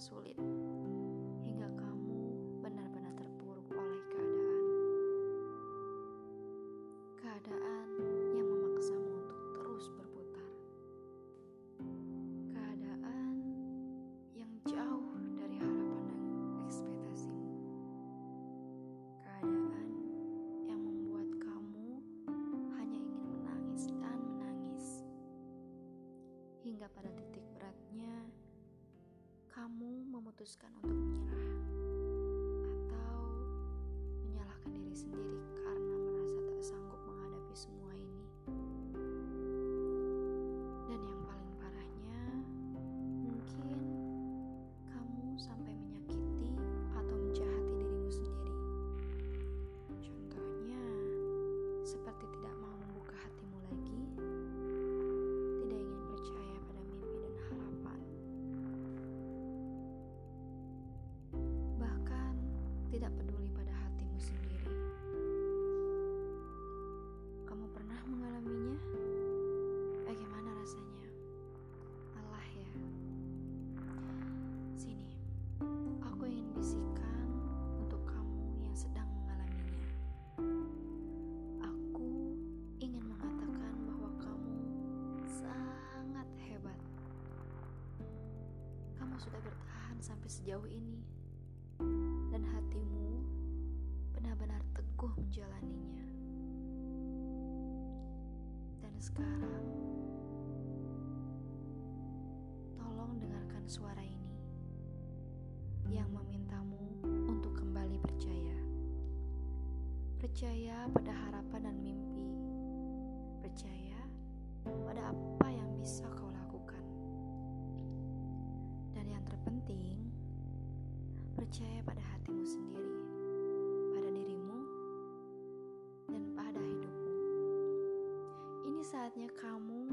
sulit memutuskan untuk menyerah atau menyalahkan diri sendiri Sudah bertahan sampai sejauh ini, dan hatimu benar-benar teguh menjalaninya. Dan sekarang, tolong dengarkan suara ini yang memintamu untuk kembali percaya. Percaya pada harapan dan mimpi. Percaya pada apa Terpenting, percaya pada hatimu sendiri, pada dirimu, dan pada hidupmu. Ini saatnya kamu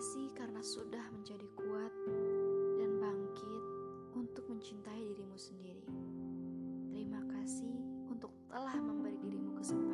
kasih karena sudah menjadi kuat dan bangkit untuk mencintai dirimu sendiri. Terima kasih untuk telah memberi dirimu kesempatan.